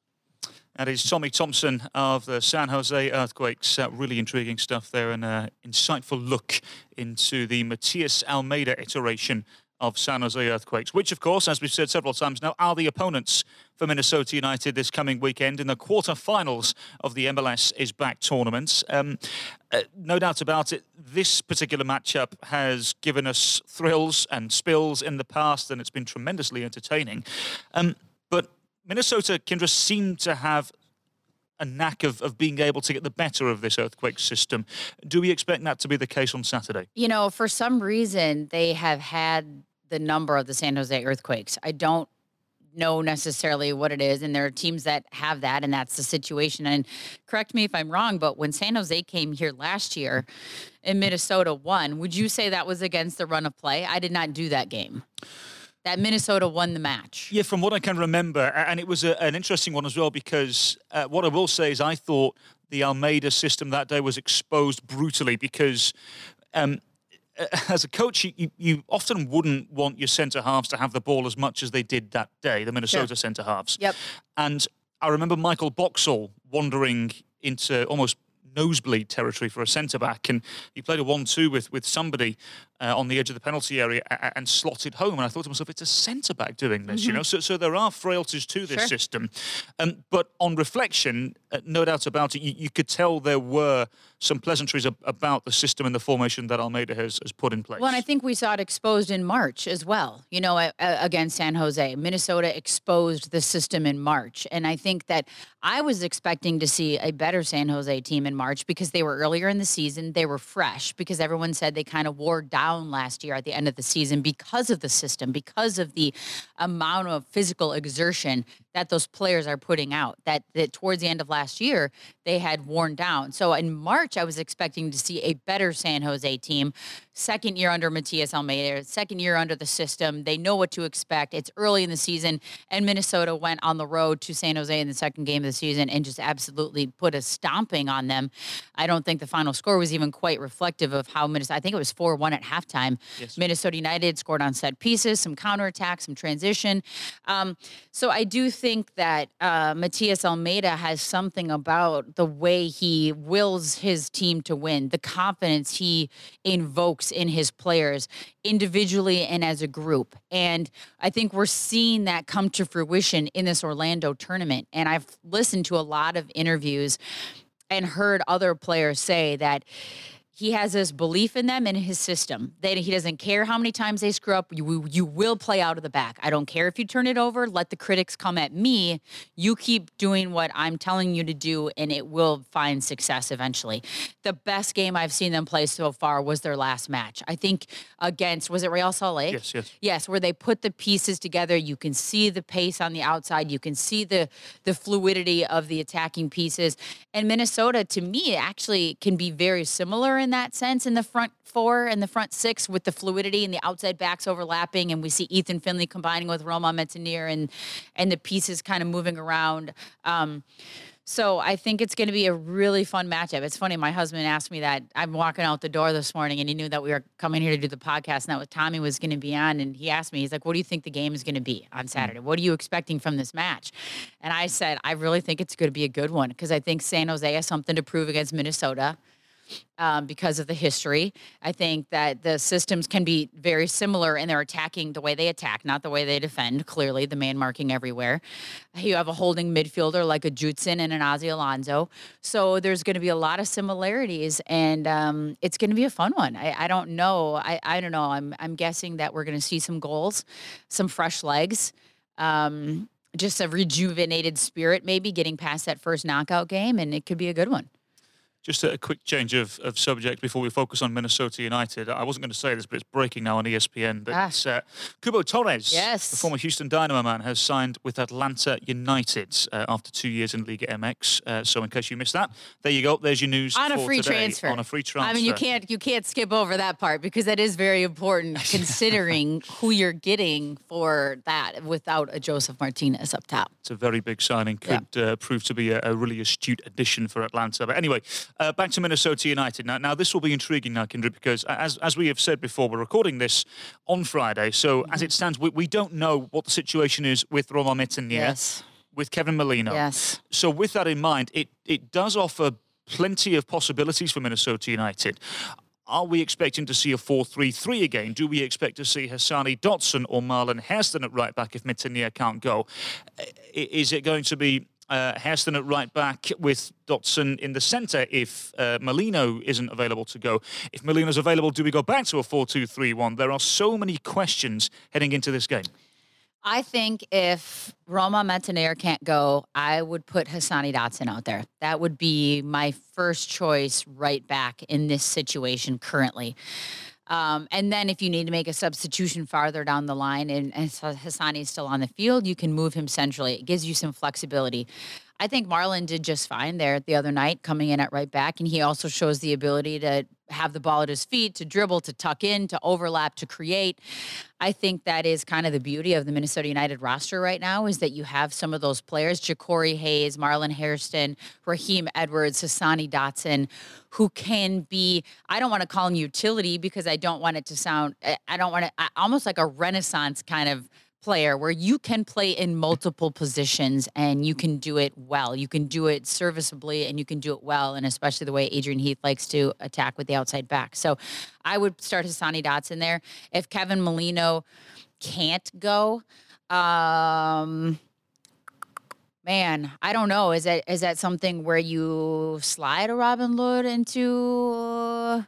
That is Tommy Thompson of the San Jose Earthquakes. Uh, really intriguing stuff there and an insightful look into the Matias Almeyda iteration of San Jose Earthquakes, which, of course, as we've said several times now, are the opponents for Minnesota United this coming weekend in the quarterfinals of the MLS is back tournament. Um, uh, no doubt about it, this particular matchup has given us thrills and spills in the past, and it's been tremendously entertaining. Um, but Minnesota, Kyndra, seem to have a knack of, of being able to get the better of this earthquake system. Do we expect that to be the case on Saturday? You know, for some reason, they have had the number of the San Jose earthquakes. I don't know necessarily what it is and there are teams that have that and that's the situation. And correct me if i'm wrong but when san jose came here last year and minnesota won would you say that was against the run of play? I did not do that game. That minnesota won the match. Yeah from what i can remember and it was a, an interesting one as well because uh, what i will say is i thought the Almeyda system that day was exposed brutally because um, Uh, as a coach, you, you often wouldn't want your centre halves to have the ball as much as they did that day, the Minnesota sure. centre halves. Yep. And I remember Michael Boxall wandering into almost nosebleed territory for a centre back, and he played a one-two with with somebody uh, on the edge of the penalty area and, and slotted home. And I thought to myself, it's a centre back doing this, mm-hmm. you know. So so there are frailties to this sure. system, um, but on reflection, uh, no doubt about it, you, you, could tell there were some pleasantries ab- about the system and the formation that Almeyda has, has put in place. Well, and I think we saw it exposed in March as well. You know, against San Jose, Minnesota exposed the system in March, and I think that I was expecting to see a better San Jose team in March because they were earlier in the season, they were fresh because everyone said they kind of wore down last year at the end of the season because of the system, because of the amount of physical exertion that those players are putting out. That that towards the end of last year they had worn down. So in March I was expecting to see a better San Jose team second year under Matias Almeyda, second year under the system. They know what to expect. It's early in the season, and Minnesota went on the road to San Jose in the second game of the season and just absolutely put a stomping on them. I don't think the final score was even quite reflective of how Minnesota. I think it was four one at halftime. Yes. Minnesota United scored on set pieces, some counterattack, some transition. Um, so I do think that uh, Matias Almeyda has something about the way he wills his team to win, the confidence he invokes in his players individually and as a group. And I think we're seeing that come to fruition in this Orlando tournament. And I've listened to a lot of interviews and heard other players say that he has this belief in them and his system that he doesn't care how many times they screw up. You, you will play out of the back. I don't care if you turn it over. Let the critics come at me. You keep doing what I'm telling you to do, and it will find success eventually. The best game I've seen them play so far was their last match. I think against was it Real Salt Lake? Yes, yes, yes. Where they put the pieces together. You can see the pace on the outside. You can see the the fluidity of the attacking pieces. And Minnesota, to me, actually can be very similar in in that sense in the front four and the front six with the fluidity and the outside backs overlapping, and we see Ethan Finlay combining with Romain Métanire and and the pieces kind of moving around. Um, so I think it's going to be a really fun matchup. It's funny. My husband asked me that. I'm walking out the door this morning, and he knew that we were coming here to do the podcast, and that was Tommy was going to be on. And he asked me, he's like, "What do you think the game is going to be on. Saturday? What are you expecting from this match?" And I said, "I really think it's going to be a good one because I think San Jose has something to prove against Minnesota." Um, because of the history. I think that the systems can be very similar in their attacking, the way they attack, not the way they defend. Clearly, the man marking everywhere. You have a holding midfielder like a Judson and an Ozzy Alonso. So there's going to be a lot of similarities, and um, it's going to be a fun one. I, I don't know. I, I don't know. I'm I'm guessing that we're going to see some goals, some fresh legs. Um, just a rejuvenated spirit, maybe getting past that first knockout game, and it could be a good one. Just a quick change of, of subject before we focus on Minnesota United. I wasn't going to say this, but it's breaking now on ESPN. But ah. uh, Cubo Torres, yes. the former Houston Dynamo man, has signed with Atlanta United uh, after two years in Liga MX. Uh, so in case you missed that, there you go. There's your news on a free today. transfer. On a free transfer. I mean, you can't you can't skip over that part because that is very important considering who you're getting for that without a Josef Martinez up top. It's a very big signing. Could yeah. Uh, prove to be a, a really astute addition for Atlanta. But anyway. Uh, back to Minnesota United. Now, now this will be intriguing now, Kyndra, because as, as we have said before, we're recording this on Friday. So mm-hmm. as it stands, we, we don't know what the situation is with Romain Métanire, yes. with Kevin Molino. Yes. So with that in mind, it, it does offer plenty of possibilities for Minnesota United. Are we expecting to see a 4-3-3 again? Do we expect to see Hassani Dotson or Marlon Hairston at right back if Métanire can't go? Is it going to be uh, Hairston at right back with Dotson in the centre if uh, Molino isn't available to go. If Molino's available, do we go back to a 4 2 3 1? There are so many questions heading into this game. I think if Romain Métanire can't go, I would put Hassani Dotson out there. That would be my first choice right back in this situation currently. Um, and then if you need to make a substitution farther down the line and, and Hassani is still on the field, you can move him centrally. It gives you some flexibility. I think Marlon did just fine there the other night, coming in at right back, and he also shows the ability to have the ball at his feet, to dribble, to tuck in, to overlap, to create. I think that is kind of the beauty of the Minnesota United roster right now is that you have some of those players, Jacori Hayes, Marlon Hairston, Raheem Edwards, Hassani Dotson, who can be, I don't want to call them utility because I don't want it to sound, I don't want to, almost like a renaissance kind of player where you can play in multiple positions and you can do it well. You can do it serviceably and you can do it well, and especially the way Adrian Heath likes to attack with the outside back. So I would start Hassani Dotson there. If Kevin Molino can't go, um, man, I don't know. Is that is that something where you slide a Robin Lod into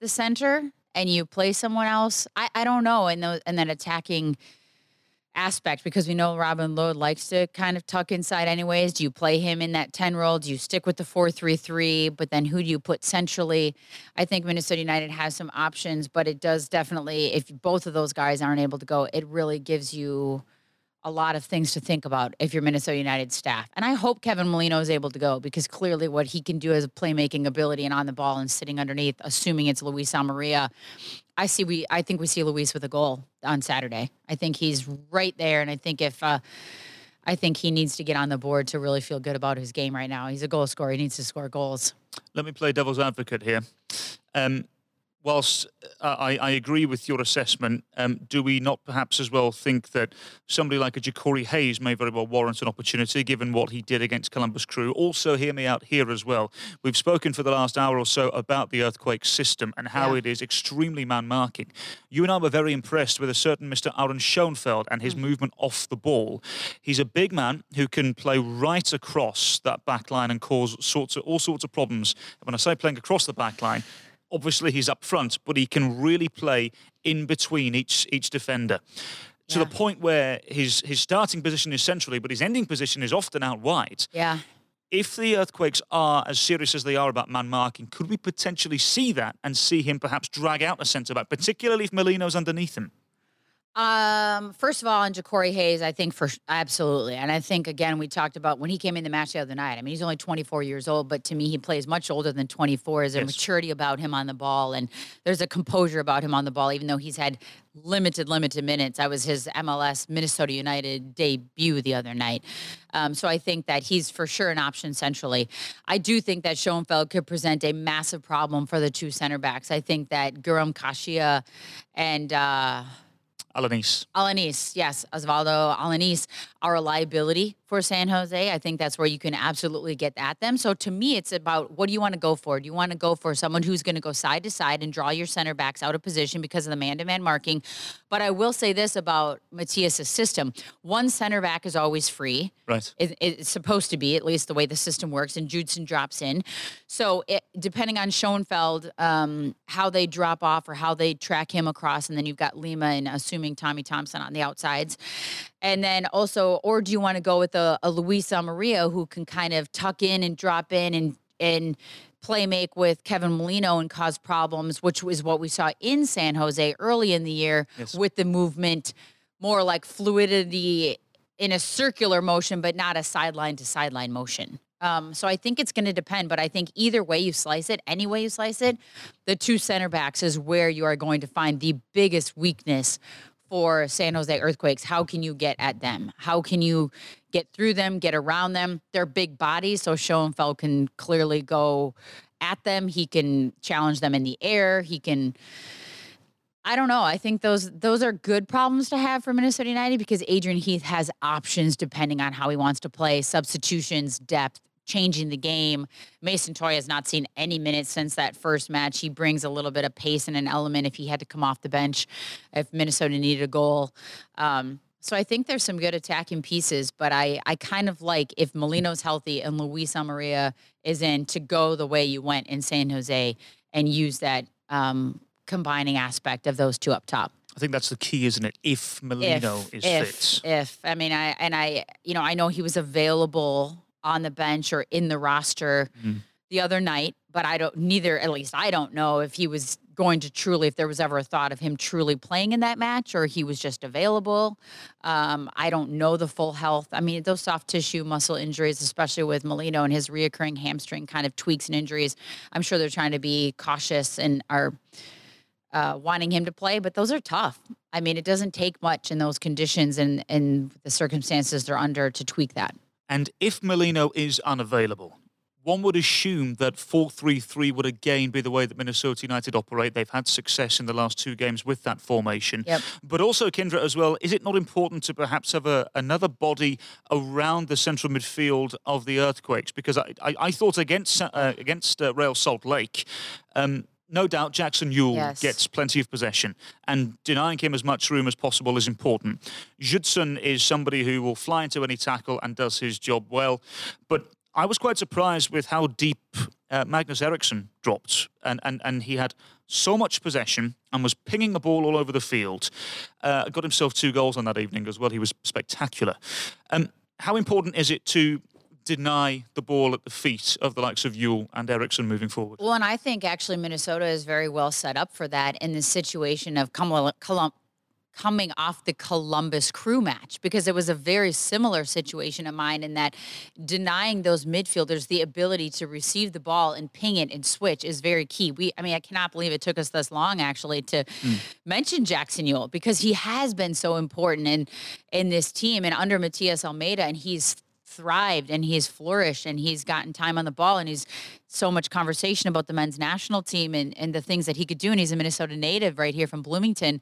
the center and you play someone else? I, I don't know. And and then attacking aspect because we know Robin Lod likes to kind of tuck inside anyways. Do you play him in that 10 role? Do you stick with the 4 3 3? But then who do you put centrally? I think Minnesota United has some options, but it does definitely, if both of those guys aren't able to go, it really gives you a lot of things to think about if you're Minnesota United staff. And I hope Kevin Molino is able to go because clearly what he can do as a playmaking ability and on the ball and sitting underneath, assuming it's Luis Amarilla, I see we I think we see Luis with a goal on Saturday. I think he's right there, and I think if uh, I think he needs to get on the board to really feel good about his game right now. He's a goal scorer. He needs to score goals. Let me play devil's advocate here. Um, whilst uh, I, I, agree with your assessment, um, do we not perhaps as well think that somebody like a Jacori Hayes may very well warrant an opportunity given what he did against Columbus Crew? Also, hear me out here as well. We've spoken for the last hour or so about the earthquake system and how yeah. it is extremely man marking. You and I were very impressed with a certain Mr. Aaron Schoenfeld and his mm-hmm. movement off the ball. He's a big man who can play right across that back line and cause sorts of, all sorts of problems. When I say playing across the back line, obviously he's up front, but he can really play in between each each defender. To yeah. the point where his his starting position is centrally, but his ending position is often out wide. Yeah. If the earthquakes are as serious as they are about man marking, could we potentially see that and see him perhaps drag out a centre back, particularly if Molino's underneath him? Um, first of all, on Jacori Hayes, I think for absolutely, and I think again we talked about when he came in the match the other night. I mean, he's only 24 years old, but to me, he plays much older than 24. There's a yes. maturity about him on the ball, and there's a composure about him on the ball, even though he's had limited, limited minutes. I was his MLS Minnesota United debut the other night, um, so I think that he's for sure an option centrally. I do think that Schoenfeld could present a massive problem for the two center backs. I think that Guram Kashia and. Uh, Alanis. Alanis, yes, Oswaldo Alanis, our reliability for San Jose. I think that's where you can absolutely get at them. So to me, it's about what do you want to go for? Do you want to go for someone who's going to go side to side and draw your center backs out of position because of the man to man marking? But I will say this about Matias' system one center back is always free. Right. It, it's supposed to be, at least the way the system works, and Judson drops in. So it, depending on Schoenfeld, um, how they drop off or how they track him across, and then you've got Lima and assuming Tommy Thompson on the outsides. And then also, or do you want to go with a, a Luis Amarilla who can kind of tuck in and drop in and and play make with Kevin Molino and cause problems, which was what we saw in San Jose early in the year Yes. with the movement, more like fluidity in a circular motion, but not a sideline to sideline motion. Um, so I think it's going to depend, but I think either way you slice it, any way you slice it, the two center backs is where you are going to find the biggest weakness for San Jose Earthquakes. How can you get at them? How can you get through them, get around them? They're big bodies, so Schoenfeld can clearly go at them. He can challenge them in the air. He can. I don't know. I think those those are good problems to have for Minnesota United because Adrian Heath has options depending on how he wants to play, substitutions, depth, changing the game. Mason Toye has not seen any minutes since that first match. He brings a little bit of pace and an element if he had to come off the bench, if Minnesota needed a goal. Um, so I think there's some good attacking pieces, but I, I kind of like if Molino's healthy and Luis Amarilla is in to go the way you went in San Jose and use that um, combining aspect of those two up top I think that's the key, isn't it? If Molino if, is if, fit. If I mean, I and I, you know, I know he was available on the bench or in the roster Mhm. the other night, but I don't. Neither, at least, I don't know if he was going to truly, if there was ever a thought of him truly playing in that match, or he was just available. Um, I don't know the full health. I mean, those soft tissue muscle injuries, especially with Molino and his reoccurring hamstring kind of tweaks and injuries. I'm sure they're trying to be cautious and are uh, wanting him to play, but those are tough. I mean, it doesn't take much in those conditions and, and the circumstances they're under to tweak that. And if Molino is unavailable, one would assume that 4 3 3 would again be the way that Minnesota United operate. They've had success in the last two games with that formation. Yep. But also, Kyndra, as well, is it not important to perhaps have a, another body around the central midfield of the Earthquakes? Because I, I, I thought against, uh, against uh, Real Salt Lake, um, no doubt Jackson Yueill Yes. gets plenty of possession, and denying him as much room as possible is important. Judson is somebody who will fly into any tackle and does his job well, but I was quite surprised with how deep uh, Magnus Eriksson dropped, and, and, and he had so much possession and was pinging the ball all over the field. Uh, got himself two goals on that evening as well. He was spectacular. Um, how important is it to deny the ball at the feet of the likes of Yueill and Eriksson moving forward? Well, and I think actually Minnesota is very well set up for that in the situation of Colum- Colum- coming off the Columbus crew match because it was a very similar situation of mine in that denying those midfielders the ability to receive the ball and ping it and switch is very key. We I mean I cannot believe it took us this long actually to mm. mention Jackson Yueill because he has been so important in in this team and under Matias Almeyda and he's thrived and he's flourished and he's gotten time on the ball and he's so much conversation about the men's national team and, and the things that he could do. And he's a minnesota native right here from bloomington.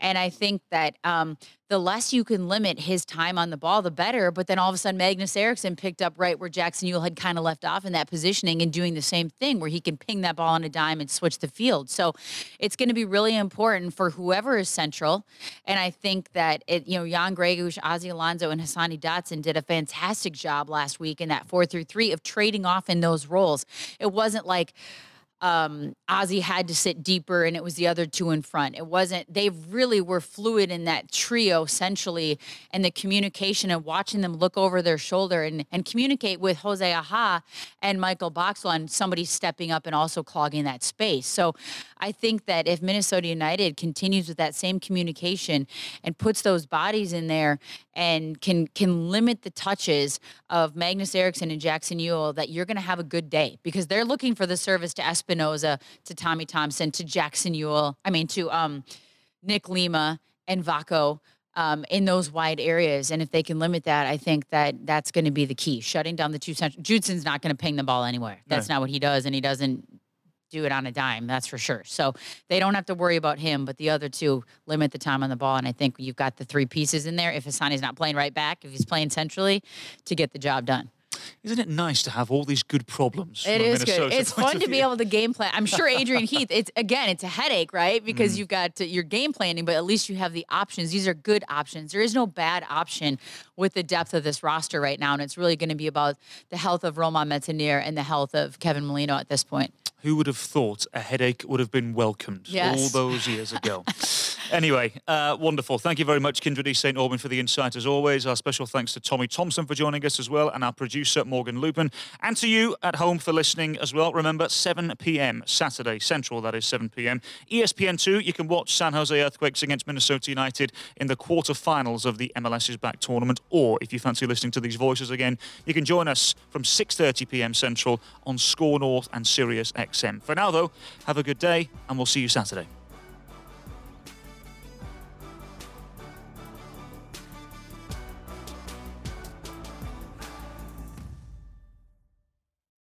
And i think that um, the less you can limit his time on the ball the better. But then all of a sudden magnus eriksson picked up right where jackson Yueill had kind of left off in that positioning and doing the same thing where he can ping that ball on a dime and switch the field. So it's going to be really important for whoever is central. And i think that it you know jan Gregus ozzy alonso and hassani dotson did a fantastic job last week in that 4 through 3 of trading off in those roles it wasn't like um, Ozzy had to sit deeper and it was the other two in front. It wasn't, they really were fluid in that trio essentially and the communication and watching them look over their shoulder and, and communicate with Jose Aja and Michael Boxall and somebody stepping up and also clogging that space. So I think that if Minnesota United continues with that same communication and puts those bodies in there and can can limit the touches of Magnus Eriksson and Jackson Yueill, that you're going to have a good day because they're looking for the service to Espinoza, to Tommy Thompson, to Jackson Yueill. I mean, to um, Nick Lima and Vako. Um, in those wide areas, and if they can limit that, I think that that's going to be the key. Shutting down the two central. Judson's not going to ping the ball anywhere. That's not what he does, and he doesn't do it on a dime. That's for sure. So they don't have to worry about him, but the other two limit the time on the ball. And I think you've got the three pieces in there. If Hassani's not playing right back, if he's playing centrally, to get the job done. Isn't it nice to have all these good problems? It is good. It's fun to be able to game plan. I'm sure Adrian Heath. It's again, it's a headache, right? Because mm. you've got to, your game planning, but at least you have the options. These are good options. There is no bad option with the depth of this roster right now, and it's really going to be about the health of Romain Métanire and the health of Kevin Molino at this point. Who would have thought a headache would have been welcomed yes. all those years ago? anyway, uh, wonderful. Thank you very much, Kyndra St. Aubin, for the insight as always. Our special thanks to Tommy Thompson for joining us as well, and our producer, Morgan Lupin. And to you at home for listening as well. Remember, 7 p.m. Saturday, Central, that is 7 p.m. ESPN2, you can watch San Jose Earthquakes against Minnesota United in the quarterfinals of the MLS's back tournament. Or if you fancy listening to these voices again, you can join us from 6.30 p.m. Central on SKOR North and Sirius X. XM. For now, though, have a good day, and we'll see you Saturday.